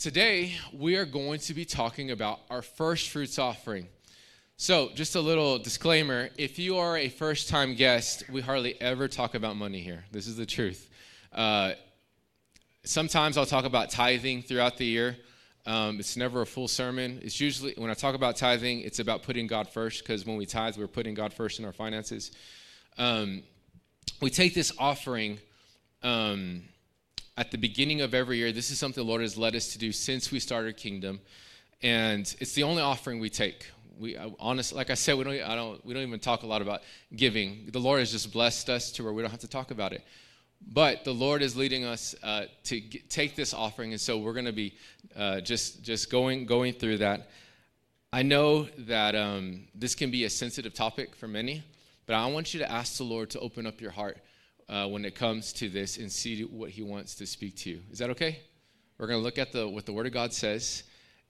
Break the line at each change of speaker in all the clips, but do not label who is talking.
Today, we are going to be talking about our first fruits offering. So, just a little disclaimer if you are a first time guest, we hardly ever talk about money here. This is the truth. Uh, sometimes I'll talk about tithing throughout the year. Um, it's never a full sermon. It's usually, when I talk about tithing, it's about putting God first, because when we tithe, we're putting God first in our finances. Um, we take this offering. Um, at the beginning of every year. This is something the Lord has led us to do since we started Kingdom, and it's the only offering we take. We honestly, like I said, we don't. I don't. We don't even talk a lot about giving. The Lord has just blessed us to where we don't have to talk about it. But the Lord is leading us uh, to take this offering, and so we're going to be uh, just just going going through that. I know that um, this can be a sensitive topic for many, but I want you to ask the Lord to open up your heart uh, when it comes to this and see what he wants to speak to you. Is that okay? We're going to look at the, what the Word of God says,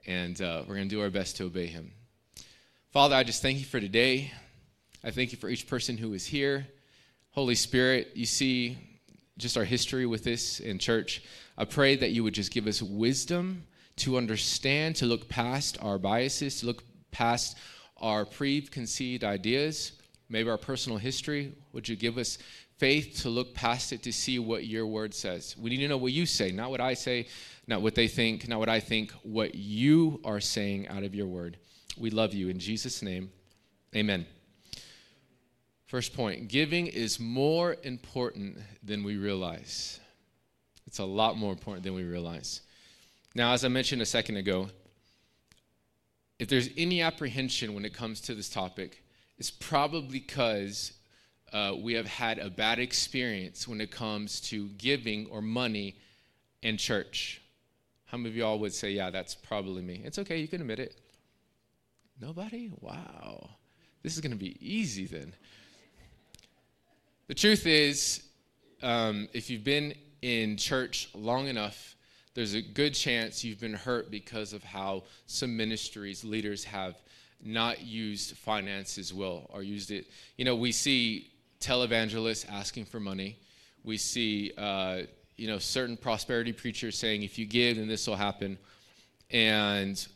and uh, we're going to do our best to obey him. Father, I just thank you for today. I thank you for each person who is here. Holy Spirit, you see just our history with this in church. I pray that you would just give us wisdom to understand, to look past our biases, to look past our preconceived ideas, maybe our personal history. Would you give us faith to look past it to see what your word says. We need to know what you say, not what I say, not what they think, not what I think, what you are saying out of your word. We love you. In Jesus' name, amen. First point giving is more important than we realize. It's a lot more important than we realize. Now, as I mentioned a second ago, if there's any apprehension when it comes to this topic, it's probably because uh, we have had a bad experience when it comes to giving or money in church. How many of y'all would say, yeah, that's probably me? It's okay, you can admit it. Nobody? Wow. This is going to be easy then. The truth is, um, if you've been in church long enough, there's a good chance you've been hurt because of how some ministries, leaders have not used finances well or used it. You know, we see televangelists asking for money. We see, uh, you know, certain prosperity preachers saying, if you give, then this will happen. And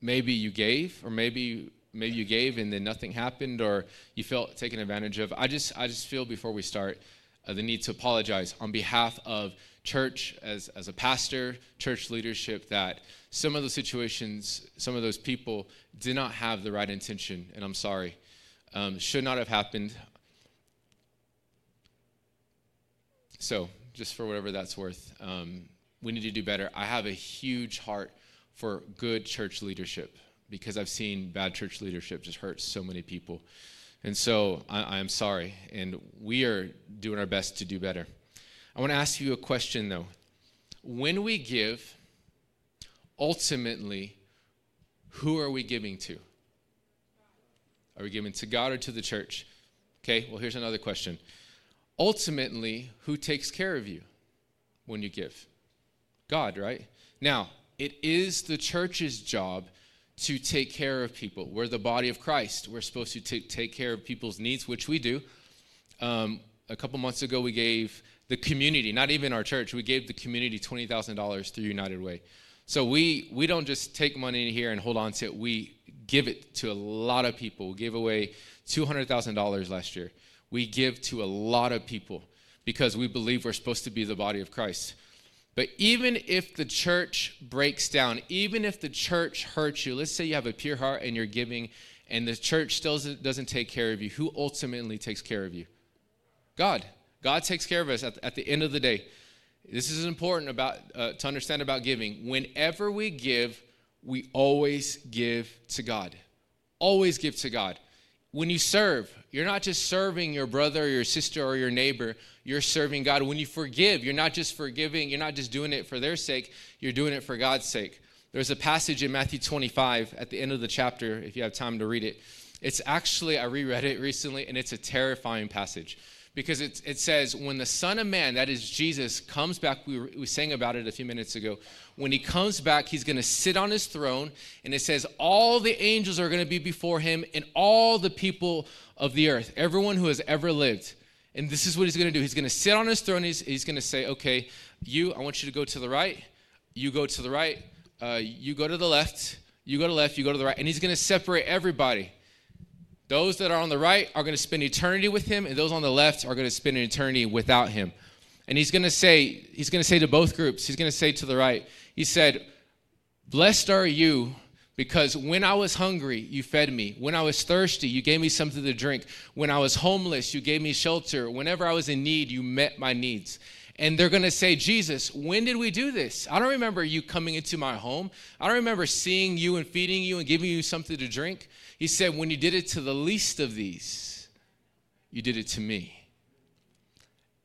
maybe you gave, or maybe maybe you gave and then nothing happened, or you felt taken advantage of. I just I just feel before we start uh, the need to apologize on behalf of church as as a pastor, church leadership that some of those situations, some of those people did not have the right intention, and I'm sorry. Um, should not have happened. So, just for whatever that's worth, um, we need to do better. I have a huge heart for good church leadership because I've seen bad church leadership just hurt so many people. And so I, am sorry, and we are doing our best to do better. I want to ask you a question though. When we give, ultimately, who are we giving to? Are we giving to God or to the church? Okay, well, here's another question ultimately, who takes care of you when you give? God, right? Now, it is the church's job to take care of people. We're the body of Christ. We're supposed to t- take care of people's needs, which we do. Um, a couple months ago, we gave the community, not even our church, we gave the community $20,000 through United Way. So we, we don't just take money in here and hold on to it, we give it to a lot of people. We gave away $200,000 last year we give to a lot of people because we believe we're supposed to be the body of Christ. But even if the church breaks down, even if the church hurts you, let's say you have a pure heart and you're giving, and the church still doesn't take care of you, who ultimately takes care of you? God. God takes care of us at, at the end of the day. This is important about uh, to understand about giving. Whenever we give, we always give to God. Always give to God when you serve, you're not just serving your brother or your sister or your neighbor, you're serving God. When you forgive, you're not just forgiving, you're not just doing it for their sake, you're doing it for God's sake. There's a passage in Matthew 25 at the end of the chapter, if you have time to read it. It's actually, I reread it recently, and it's a terrifying passage because it, it says, when the Son of Man, that is Jesus, comes back, we, we sang about it a few minutes ago. When he comes back, he's going to sit on his throne, and it says, all the angels are going to be before him, and all the people of the earth, everyone who has ever lived. And this is what he's going to do. He's going to sit on his throne. He's, he's going to say, okay, you, I want you to go to the right. you go to the right, uh, you go to the left, you go to the left, you go to the right, and he's going to separate everybody. Those that are on the right are going to spend eternity with him, and those on the left are going to spend an eternity without him. And he's going to say, he's going to say to both groups, he's going to say to the right, he said, Blessed are you because when I was hungry, you fed me. When I was thirsty, you gave me something to drink. When I was homeless, you gave me shelter. Whenever I was in need, you met my needs. And they're going to say, Jesus, when did we do this? I don't remember you coming into my home. I don't remember seeing you and feeding you and giving you something to drink. He said, when you did it to the least of these, you did it to me.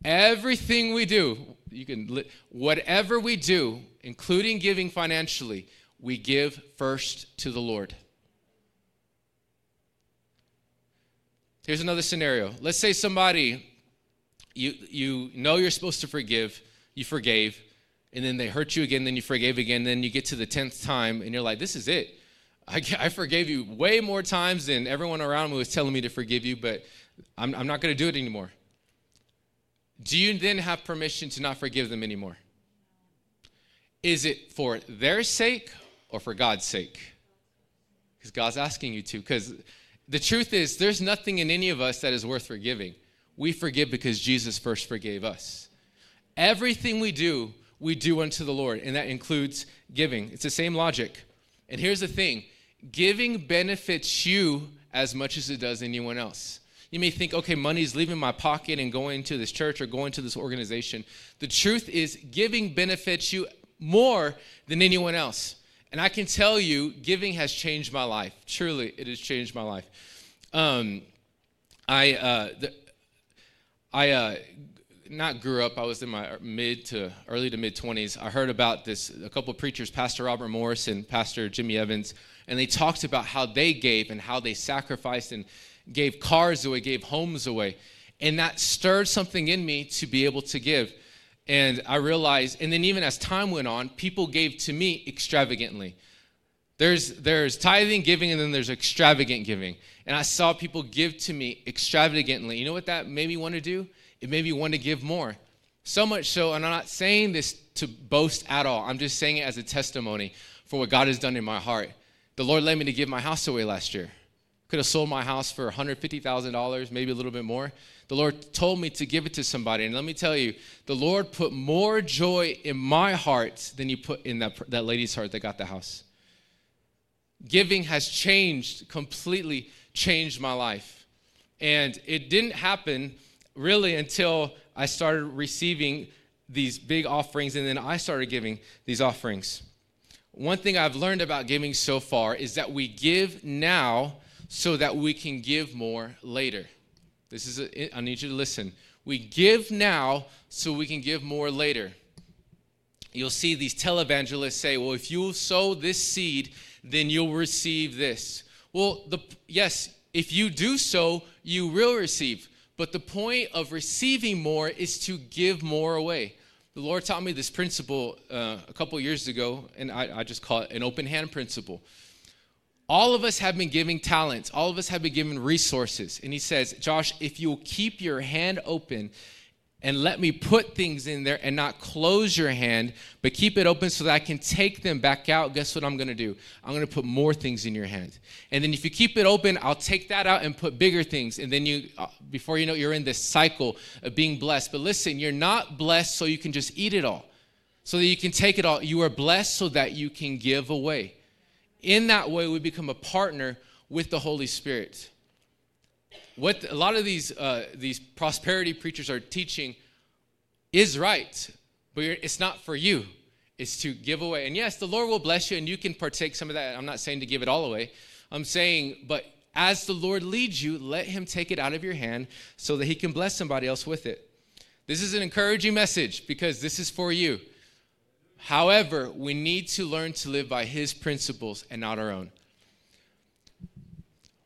Everything we do, you can whatever we do, including giving financially, we give first to the Lord. Here's another scenario. Let's say somebody you you know you're supposed to forgive, you forgave, and then they hurt you again, then you forgave again, then you get to the 10th time and you're like, this is it. I, I forgave you way more times than everyone around me was telling me to forgive you, but I'm, I'm not going to do it anymore. Do you then have permission to not forgive them anymore? Is it for their sake or for God's sake? Because God's asking you to. Because the truth is, there's nothing in any of us that is worth forgiving. We forgive because Jesus first forgave us. Everything we do, we do unto the Lord, and that includes giving. It's the same logic. And here's the thing giving benefits you as much as it does anyone else. You may think, okay, money's leaving my pocket and going to this church or going to this organization. The truth is, giving benefits you more than anyone else. And I can tell you, giving has changed my life. Truly, it has changed my life. Um, I, uh, the, I uh, not grew up. I was in my mid to early to mid 20s. I heard about this. A couple preachers, Pastor Robert Morris and Pastor Jimmy Evans, and they talked about how they gave and how they sacrificed and gave cars away, gave homes away, and that stirred something in me to be able to give. And I realized, and then even as time went on, people gave to me extravagantly. There's, there's tithing, giving, and then there's extravagant giving. And I saw people give to me extravagantly. You know what that made me want to do? It made me want to give more. So much so, and I'm not saying this to boast at all. I'm just saying it as a testimony for what God has done in my heart. The Lord led me to give my house away last year. Could have sold my house for $150,000, maybe a little bit more. The Lord told me to give it to somebody. And let me tell you, the Lord put more joy in my heart than He put in that, that lady's heart that got the house. Giving has changed, completely changed my life. And it didn't happen really until I started receiving these big offerings and then I started giving these offerings. One thing I've learned about giving so far is that we give now so that we can give more later. This is, a, I need you to listen. We give now so we can give more later. You'll see these televangelists say, well, if you sow this seed, then you'll receive this. Well, the, yes, if you do so, you will receive. But the point of receiving more is to give more away. The Lord taught me this principle uh, a couple years ago, and I, I just call it an open hand principle. All of us have been giving talents. All of us have been given resources. And he says, Josh, if you'll keep your hand open and let me put things in there and not close your hand, but keep it open so that I can take them back out, guess what I'm gonna do? I'm gonna put more things in your hand. And then if you keep it open, I'll take that out and put bigger things. And then you, uh, before you know, you're in this cycle of being blessed. But listen, you're not blessed so you can just eat it all, so that you can take it all. You are blessed so that you can give away. In that way, we become a partner with the Holy Spirit. What a lot of these, uh, these prosperity preachers are teaching is right, but it's not for you. It's to give away. And yes, the Lord will bless you and you can partake some of that. I'm not saying to give it all away. I'm saying, but as the Lord leads you, let Him take it out of your hand so that He can bless somebody else with it. This is an encouraging message because this is for you. However, we need to learn to live by His principles and not our own.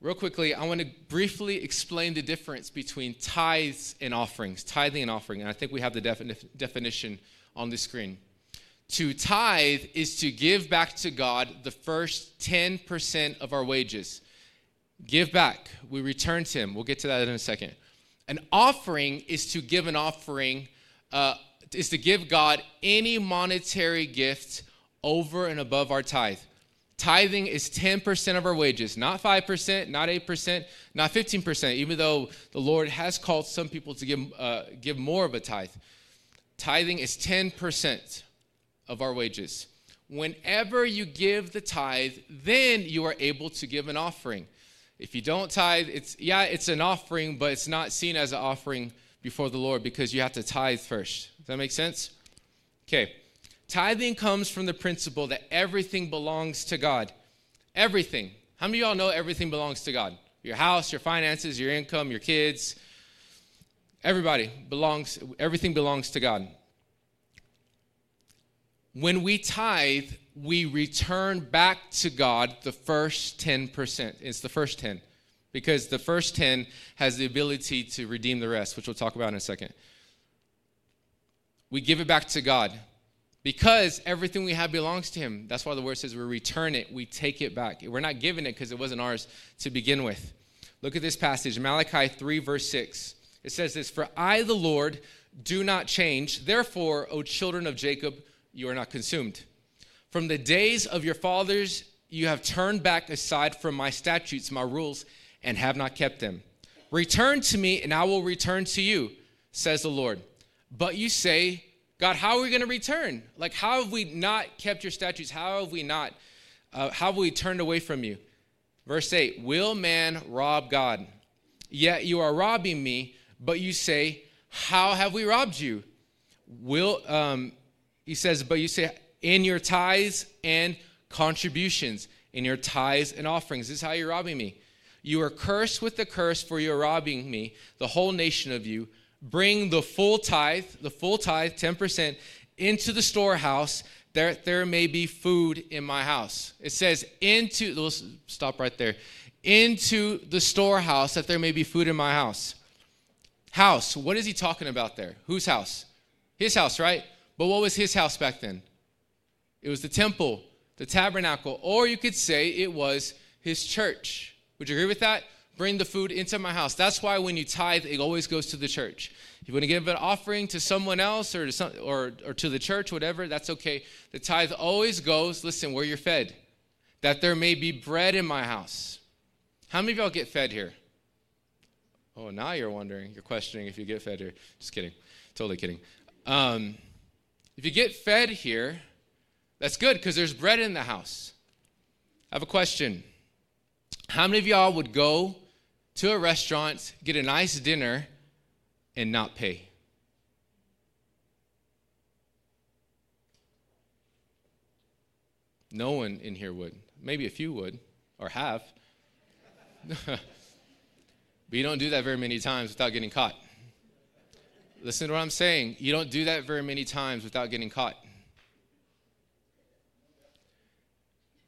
Real quickly, I want to briefly explain the difference between tithes and offerings, tithing and offering. And I think we have the defini- definition on the screen. To tithe is to give back to God the first 10% of our wages. Give back, we return to Him. We'll get to that in a second. An offering is to give an offering uh, is to give God any monetary gift over and above our tithe. Tithing is 10% of our wages, not 5%, not 8%, not 15%, even though the Lord has called some people to give, uh, give more of a tithe. Tithing is 10% of our wages. Whenever you give the tithe, then you are able to give an offering. If you don't tithe, it's yeah, it's an offering, but it's not seen as an offering before the Lord because you have to tithe first. Does that make sense? Okay. Tithing comes from the principle that everything belongs to God. Everything. How many of y'all know everything belongs to God? Your house, your finances, your income, your kids. Everybody belongs, everything belongs to God. When we tithe, we return back to God the first 10%. It's the first 10 because the first 10 has the ability to redeem the rest, which we'll talk about in a second. We give it back to God because everything we have belongs to Him. That's why the word says we return it, we take it back. We're not giving it because it wasn't ours to begin with. Look at this passage, Malachi 3, verse 6. It says this For I, the Lord, do not change. Therefore, O children of Jacob, you are not consumed. From the days of your fathers, you have turned back aside from my statutes, my rules, and have not kept them. Return to me, and I will return to you, says the Lord. But you say, God, how are we going to return? Like, how have we not kept your statutes? How have we not, uh, how have we turned away from you? Verse 8 Will man rob God? Yet you are robbing me, but you say, How have we robbed you? Will, um, he says, But you say, In your tithes and contributions, in your tithes and offerings. This is how you're robbing me. You are cursed with the curse, for you are robbing me, the whole nation of you. Bring the full tithe, the full tithe, 10%, into the storehouse, that there may be food in my house. It says, into, let's stop right there. Into the storehouse, that there may be food in my house. House, what is he talking about there? Whose house? His house, right? But what was his house back then? It was the temple, the tabernacle, or you could say it was his church. Would you agree with that? Bring the food into my house. That's why when you tithe, it always goes to the church. If you want to give an offering to someone else or to some, or, or to the church, whatever, that's okay. The tithe always goes, listen, where you're fed, that there may be bread in my house. How many of y'all get fed here? Oh, now you're wondering, you're questioning if you get fed here. Just kidding. Totally kidding. Um, if you get fed here, that's good because there's bread in the house. I have a question. How many of y'all would go to a restaurant, get a nice dinner, and not pay? No one in here would. Maybe a few would, or have. but you don't do that very many times without getting caught. Listen to what I'm saying. You don't do that very many times without getting caught.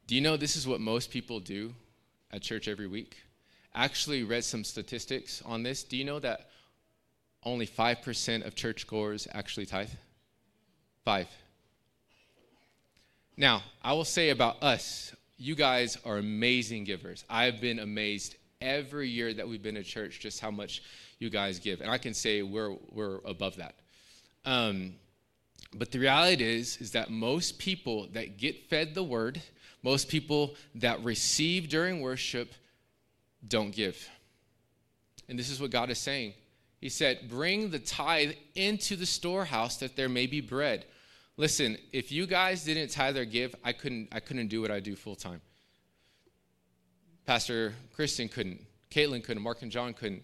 Do you know this is what most people do at church every week? Actually, read some statistics on this. Do you know that only 5% of churchgoers actually tithe? Five. Now, I will say about us, you guys are amazing givers. I've been amazed every year that we've been at church just how much you guys give. And I can say we're, we're above that. Um, but the reality is, is that most people that get fed the word, most people that receive during worship don't give. And this is what God is saying. He said, Bring the tithe into the storehouse that there may be bread. Listen, if you guys didn't tithe or give, I couldn't, I couldn't do what I do full time. Pastor Kristen couldn't. Caitlin couldn't. Mark and John couldn't.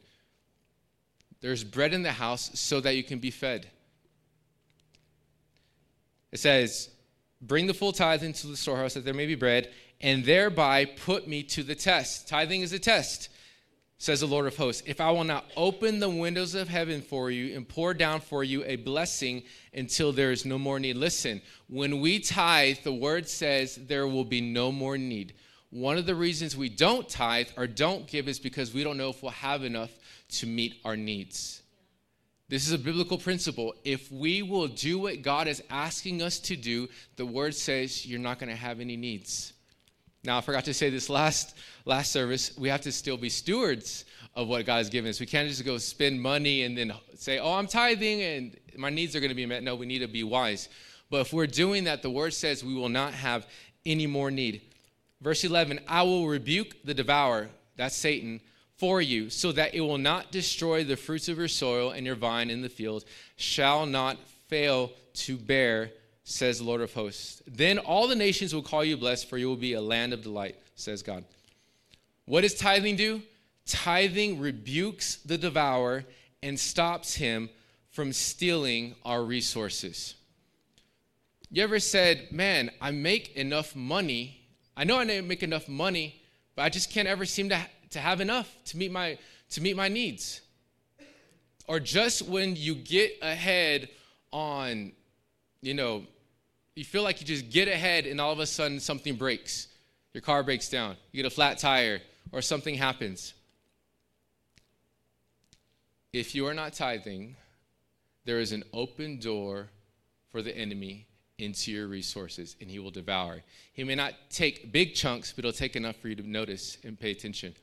There's bread in the house so that you can be fed. It says, Bring the full tithe into the storehouse that there may be bread, and thereby put me to the test. Tithing is a test, says the Lord of hosts. If I will not open the windows of heaven for you and pour down for you a blessing until there is no more need. Listen, when we tithe, the word says there will be no more need. One of the reasons we don't tithe or don't give is because we don't know if we'll have enough to meet our needs. This is a biblical principle. If we will do what God is asking us to do, the word says you're not going to have any needs. Now, I forgot to say this last last service, we have to still be stewards of what God has given us. We can't just go spend money and then say, "Oh, I'm tithing and my needs are going to be met." No, we need to be wise. But if we're doing that, the word says we will not have any more need. Verse 11 I will rebuke the devourer, that's Satan, for you, so that it will not destroy the fruits of your soil, and your vine in the field shall not fail to bear, says the Lord of hosts. Then all the nations will call you blessed, for you will be a land of delight, says God. What does tithing do? Tithing rebukes the devourer and stops him from stealing our resources. You ever said, Man, I make enough money. I know I make enough money, but I just can't ever seem to, to have enough to meet, my, to meet my needs. Or just when you get ahead on, you know, you feel like you just get ahead and all of a sudden something breaks. Your car breaks down, you get a flat tire, or something happens. If you are not tithing, there is an open door for the enemy into your resources and he will devour. He may not take big chunks, but he'll take enough for you to notice and pay attention.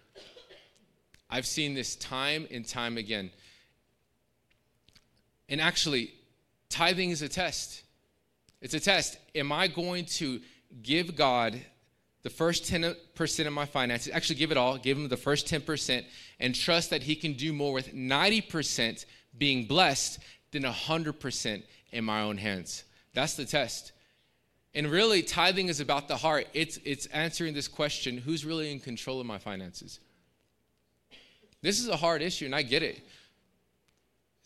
I've seen this time and time again. And actually, tithing is a test. It's a test. Am I going to give God the first 10% of my finances, actually give it all, give him the first 10%, and trust that he can do more with 90% being blessed than 100% in my own hands. That's the test. And really, tithing is about the heart. It's, it's answering this question who's really in control of my finances? This is a hard issue, and I get it.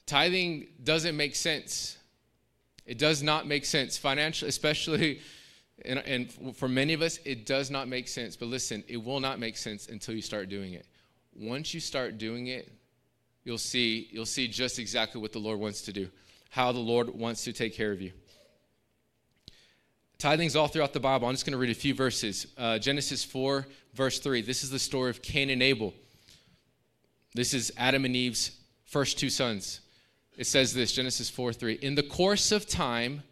Tithing doesn't make sense. It does not make sense financially, especially and, and for many of us, it does not make sense. But listen, it will not make sense until you start doing it. Once you start doing it, you'll see, you'll see just exactly what the Lord wants to do, how the Lord wants to take care of you. Tithing's all throughout the Bible. I'm just going to read a few verses. Uh, Genesis 4, verse 3. This is the story of Cain and Abel. This is Adam and Eve's first two sons. It says this Genesis 4 3. In the course of time,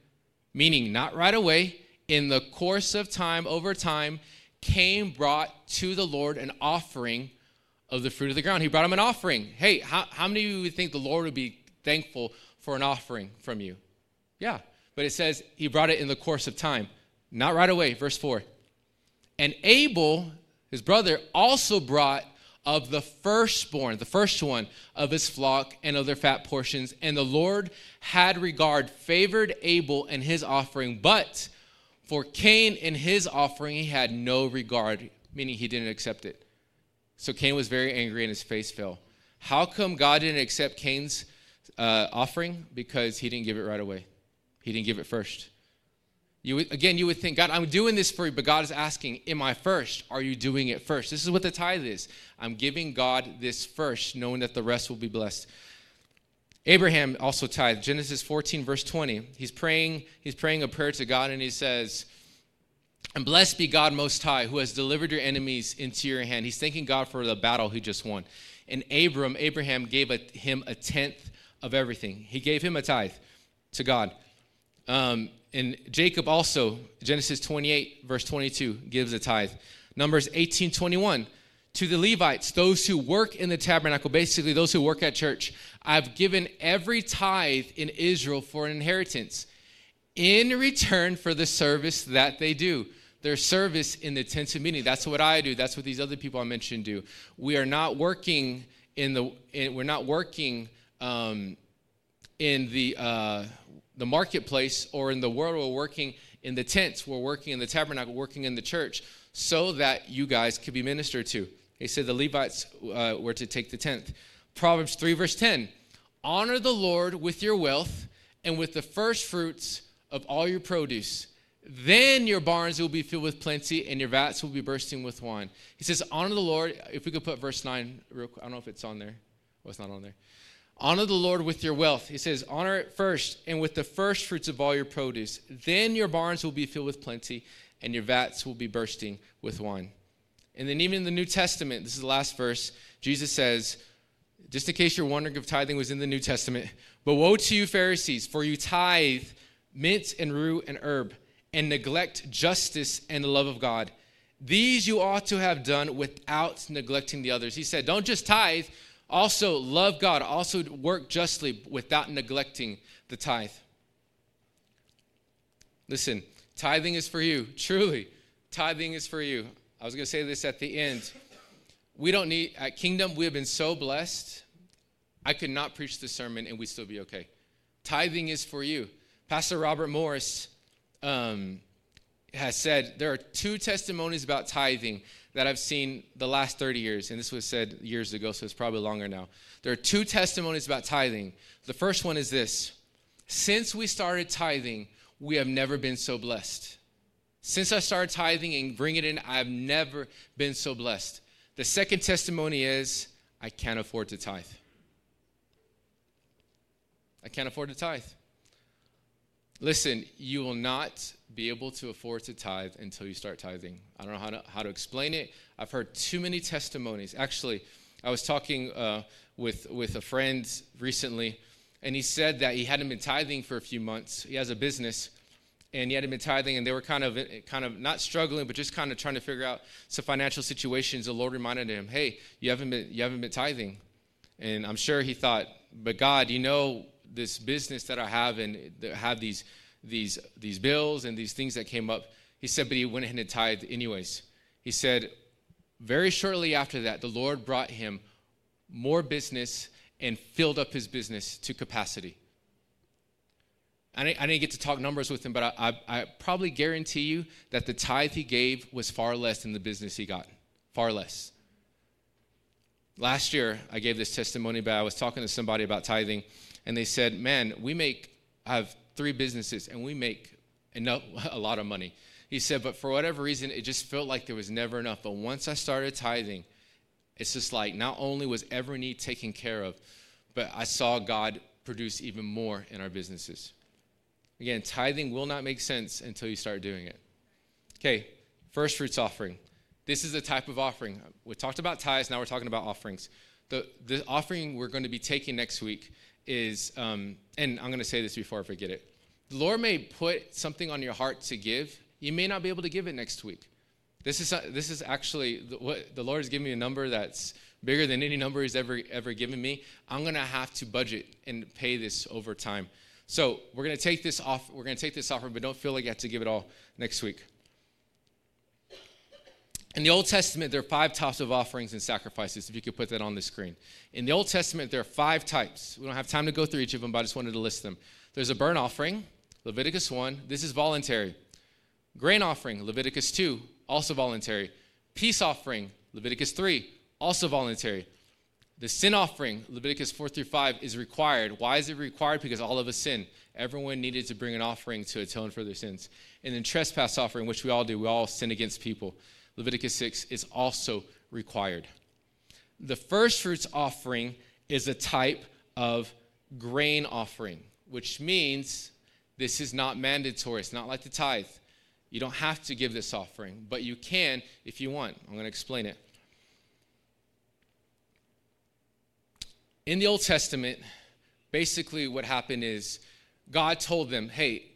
meaning not right away, in the course of time, over time, Cain brought to the Lord an offering of the fruit of the ground. He brought him an offering. Hey, how, how many of you would think the Lord would be thankful for an offering from you? Yeah. But it says he brought it in the course of time, not right away. Verse 4. And Abel, his brother, also brought of the firstborn, the first one of his flock and of their fat portions. And the Lord had regard, favored Abel and his offering, but for Cain, and his offering, he had no regard, meaning he didn't accept it. So Cain was very angry and his face fell. How come God didn't accept Cain's uh, offering? Because he didn't give it right away. He didn't give it first. You would, again, you would think, God, I'm doing this for you, but God is asking, Am I first? Are you doing it first? This is what the tithe is. I'm giving God this first, knowing that the rest will be blessed. Abraham also tithed. Genesis 14, verse 20. He's praying, he's praying a prayer to God, and he says, And blessed be God most high, who has delivered your enemies into your hand. He's thanking God for the battle he just won. And Abram, Abraham gave a, him a tenth of everything. He gave him a tithe to God. Um, and Jacob also, Genesis 28, verse 22, gives a tithe. Numbers 18, 21 to the Levites, those who work in the tabernacle, basically those who work at church, I've given every tithe in Israel for an inheritance in return for the service that they do. Their service in the tents of meeting. That's what I do. That's what these other people I mentioned do. We are not working in the. In, we're not working um, in the uh, the marketplace or in the world. We're working in the tents. We're working in the tabernacle. Working in the church, so that you guys could be ministered to. He said the Levites uh, were to take the tenth. Proverbs 3, verse 10 Honor the Lord with your wealth and with the first fruits of all your produce. Then your barns will be filled with plenty and your vats will be bursting with wine. He says, Honor the Lord. If we could put verse 9 real quick. I don't know if it's on there. Oh, it's not on there. Honor the Lord with your wealth. He says, Honor it first and with the first fruits of all your produce. Then your barns will be filled with plenty and your vats will be bursting with wine. And then, even in the New Testament, this is the last verse, Jesus says, just in case you're wondering if tithing was in the New Testament, but woe to you, Pharisees, for you tithe mint and rue and herb, and neglect justice and the love of God. These you ought to have done without neglecting the others. He said, don't just tithe, also love God, also work justly without neglecting the tithe. Listen, tithing is for you, truly. Tithing is for you. I was going to say this at the end. We don't need, at Kingdom, we have been so blessed. I could not preach the sermon and we'd still be okay. Tithing is for you. Pastor Robert Morris um, has said there are two testimonies about tithing that I've seen the last 30 years, and this was said years ago, so it's probably longer now. There are two testimonies about tithing. The first one is this Since we started tithing, we have never been so blessed. Since I started tithing and bringing it in, I've never been so blessed. The second testimony is I can't afford to tithe. I can't afford to tithe. Listen, you will not be able to afford to tithe until you start tithing. I don't know how to, how to explain it. I've heard too many testimonies. Actually, I was talking uh, with, with a friend recently, and he said that he hadn't been tithing for a few months. He has a business, and he hadn't been tithing, and they were kind of, kind of not struggling, but just kind of trying to figure out some financial situations. The Lord reminded him, "Hey, you haven't been, you haven't been tithing," and I'm sure he thought, "But God, you know this business that I have and have these these these bills and these things that came up. He said, but he went ahead and tithed anyways. He said, very shortly after that, the Lord brought him more business and filled up his business to capacity. I didn't, I didn't get to talk numbers with him, but I, I, I probably guarantee you that the tithe he gave was far less than the business he got. Far less. Last year, I gave this testimony, but I was talking to somebody about tithing, and they said, Man, we make, I have three businesses and we make enough, a lot of money. He said, But for whatever reason, it just felt like there was never enough. But once I started tithing, it's just like not only was every need taken care of, but I saw God produce even more in our businesses. Again, tithing will not make sense until you start doing it. Okay, first fruits offering. This is the type of offering. We talked about tithes, now we're talking about offerings. The, the offering we're going to be taking next week is, um, and I'm going to say this before I forget it. The Lord may put something on your heart to give. You may not be able to give it next week. This is, this is actually what the Lord has given me a number that's bigger than any number He's ever, ever given me. I'm going to have to budget and pay this over time. So we're going to take this off. We're going to take this offer, but don't feel like you have to give it all next week. In the Old Testament, there are five types of offerings and sacrifices, if you could put that on the screen. In the Old Testament, there are five types. We don't have time to go through each of them, but I just wanted to list them. There's a burnt offering, Leviticus 1. This is voluntary. Grain offering, Leviticus 2, also voluntary. Peace offering, Leviticus 3, also voluntary. The sin offering, Leviticus 4 through 5, is required. Why is it required? Because all of us sin. Everyone needed to bring an offering to atone for their sins. And then trespass offering, which we all do, we all sin against people. Leviticus 6 is also required. The first fruits offering is a type of grain offering, which means this is not mandatory. It's not like the tithe. You don't have to give this offering, but you can if you want. I'm going to explain it. In the Old Testament, basically what happened is God told them, hey,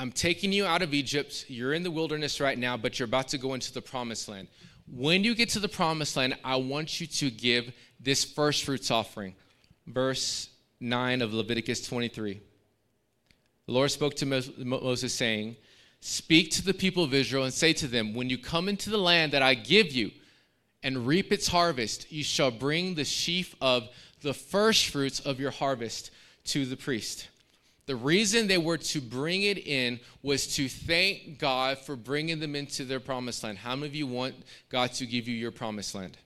I'm taking you out of Egypt. You're in the wilderness right now, but you're about to go into the promised land. When you get to the promised land, I want you to give this first fruits offering. Verse 9 of Leviticus 23. The Lord spoke to Moses, saying, Speak to the people of Israel and say to them, When you come into the land that I give you and reap its harvest, you shall bring the sheaf of the first fruits of your harvest to the priest. The reason they were to bring it in was to thank God for bringing them into their promised land. How many of you want God to give you your promised land?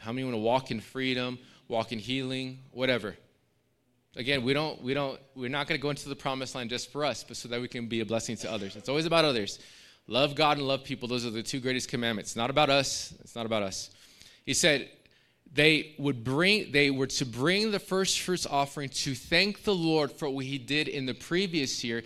How many want to walk in freedom, walk in healing, whatever? Again, we don't, we don't, we're not going to go into the promised land just for us, but so that we can be a blessing to others. It's always about others. Love God and love people. Those are the two greatest commandments. Not about us. It's not about us. He said, they would bring they were to bring the first fruits offering to thank the lord for what he did in the previous year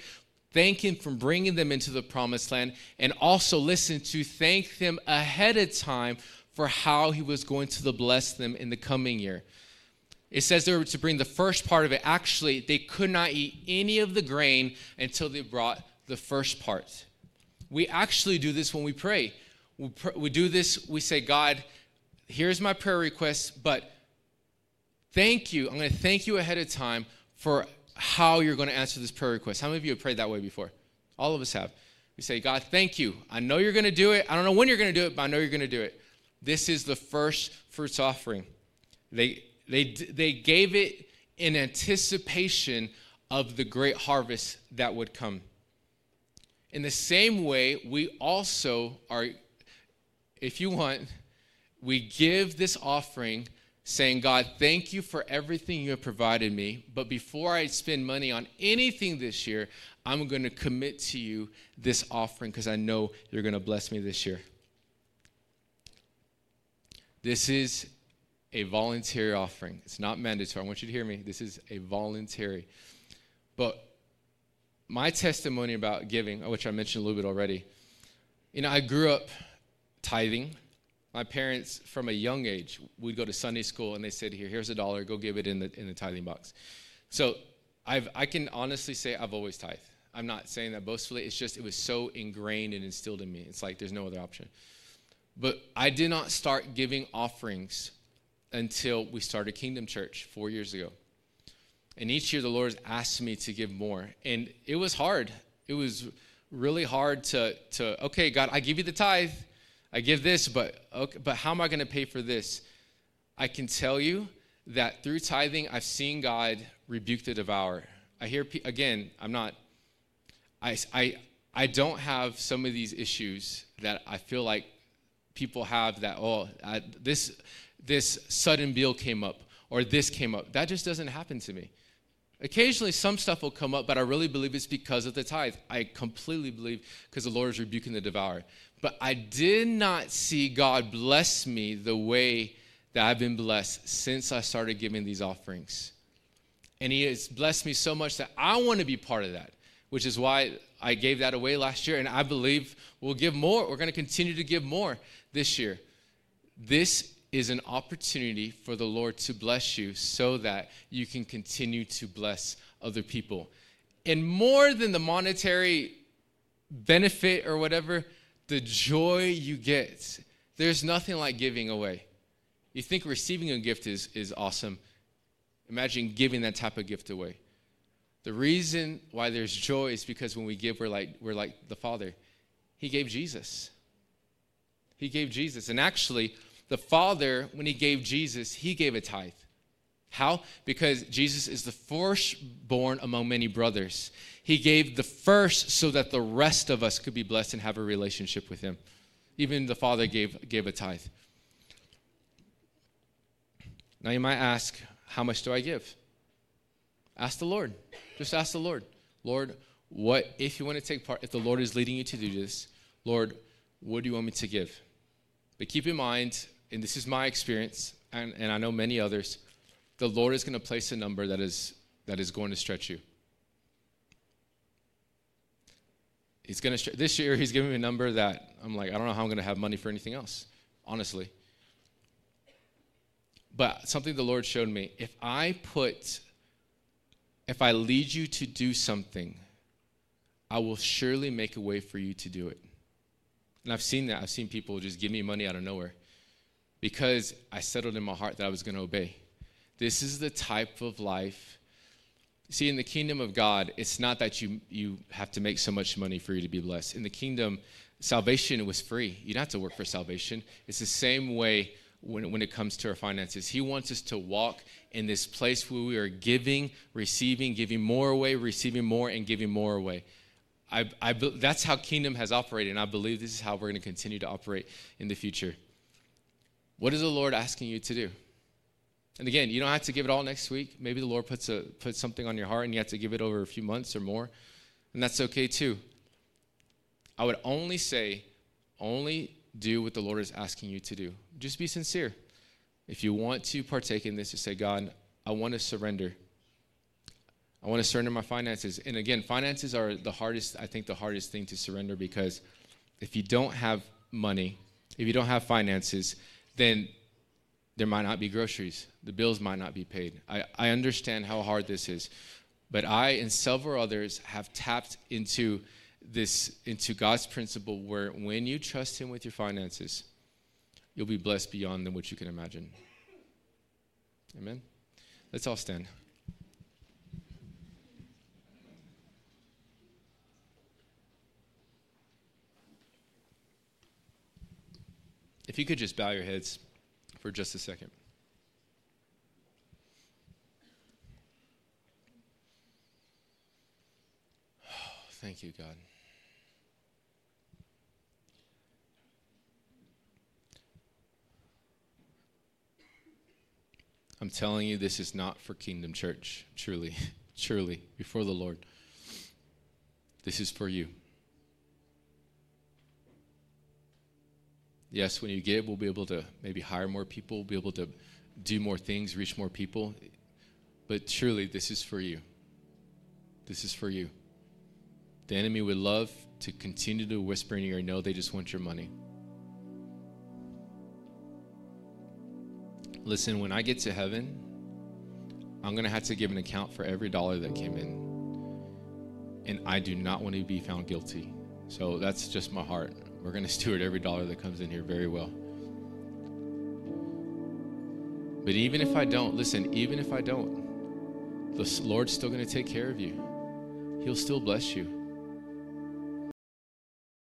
thank him for bringing them into the promised land and also listen to thank them ahead of time for how he was going to bless them in the coming year. It says they were to bring the first part of it. Actually they could not eat any of the grain until they brought the first part. We actually do this when we pray. We, pr- we do this we say god here's my prayer request, but thank you. I'm going to thank you ahead of time for how you're going to answer this prayer request. How many of you have prayed that way before? All of us have. We say, God, thank you. I know you're going to do it. I don't know when you're going to do it, but I know you're going to do it. This is the first fruits offering. They, they, they gave it in anticipation of the great harvest that would come. In the same way, we also are, if you want, we give this offering saying, God, thank you for everything you have provided me. But before I spend money on anything this year, I'm going to commit to you this offering because I know you're going to bless me this year. This is a voluntary offering. It's not mandatory. I want you to hear me. This is a voluntary. But my testimony about giving, which I mentioned a little bit already, you know, I grew up tithing. My parents, from a young age, we'd go to Sunday school and they said, "Here, here's a dollar. Go give it in the in the tithing box." So I've, I can honestly say I've always tithed. I'm not saying that boastfully. It's just it was so ingrained and instilled in me. It's like there's no other option. But I did not start giving offerings until we started Kingdom Church four years ago. And each year the Lord has asked me to give more. And it was hard. It was really hard to, to okay, God, I give you the tithe. I give this, but okay, but how am I going to pay for this? I can tell you that through tithing, I've seen God rebuke the devourer. I hear again, I'm not I I I don't have some of these issues that I feel like people have that oh, I, this this sudden bill came up or this came up. That just doesn't happen to me. Occasionally, some stuff will come up, but I really believe it's because of the tithe. I completely believe because the Lord is rebuking the devourer. But I did not see God bless me the way that I've been blessed since I started giving these offerings. And He has blessed me so much that I want to be part of that, which is why I gave that away last year. And I believe we'll give more. We're going to continue to give more this year. This is an opportunity for the Lord to bless you so that you can continue to bless other people. And more than the monetary benefit or whatever, the joy you get. There's nothing like giving away. You think receiving a gift is, is awesome. Imagine giving that type of gift away. The reason why there's joy is because when we give, we're like, we're like the Father. He gave Jesus. He gave Jesus. And actually, the Father, when He gave Jesus, He gave a tithe. How? Because Jesus is the firstborn among many brothers. He gave the first so that the rest of us could be blessed and have a relationship with Him. Even the Father gave, gave a tithe. Now you might ask, how much do I give? Ask the Lord. Just ask the Lord. Lord, what, if you want to take part, if the Lord is leading you to do this, Lord, what do you want me to give? But keep in mind, and this is my experience, and, and I know many others, the Lord is going to place a number that is, that is going to stretch you. He's going to, this year, he's giving me a number that I'm like, I don't know how I'm going to have money for anything else, honestly. But something the Lord showed me if I put, if I lead you to do something, I will surely make a way for you to do it. And I've seen that. I've seen people just give me money out of nowhere because I settled in my heart that I was going to obey. This is the type of life. See, in the kingdom of God, it's not that you, you have to make so much money for you to be blessed. In the kingdom, salvation was free. You don't have to work for salvation. It's the same way when, when it comes to our finances. He wants us to walk in this place where we are giving, receiving, giving more away, receiving more, and giving more away. I, I, that's how kingdom has operated, and I believe this is how we're going to continue to operate in the future. What is the Lord asking you to do? And again, you don't have to give it all next week. Maybe the Lord puts, a, puts something on your heart and you have to give it over a few months or more, and that's okay too. I would only say, only do what the Lord is asking you to do. Just be sincere. If you want to partake in this, just say, God, I want to surrender. I want to surrender my finances. And again, finances are the hardest, I think, the hardest thing to surrender because if you don't have money, if you don't have finances, then there might not be groceries. The bills might not be paid. I, I understand how hard this is. But I and several others have tapped into this, into God's principle where when you trust Him with your finances, you'll be blessed beyond what you can imagine. Amen? Let's all stand. If you could just bow your heads for just a second. Thank you, God. I'm telling you, this is not for Kingdom Church, truly, truly, before the Lord. This is for you. Yes, when you give, we'll be able to maybe hire more people, be able to do more things, reach more people. But truly, this is for you. This is for you. The enemy would love to continue to whisper in your ear, no, they just want your money. Listen, when I get to heaven, I'm going to have to give an account for every dollar that came in. And I do not want to be found guilty. So that's just my heart. We're going to steward every dollar that comes in here very well. But even if I don't, listen, even if I don't, the Lord's still going to take care of you. He'll still bless you.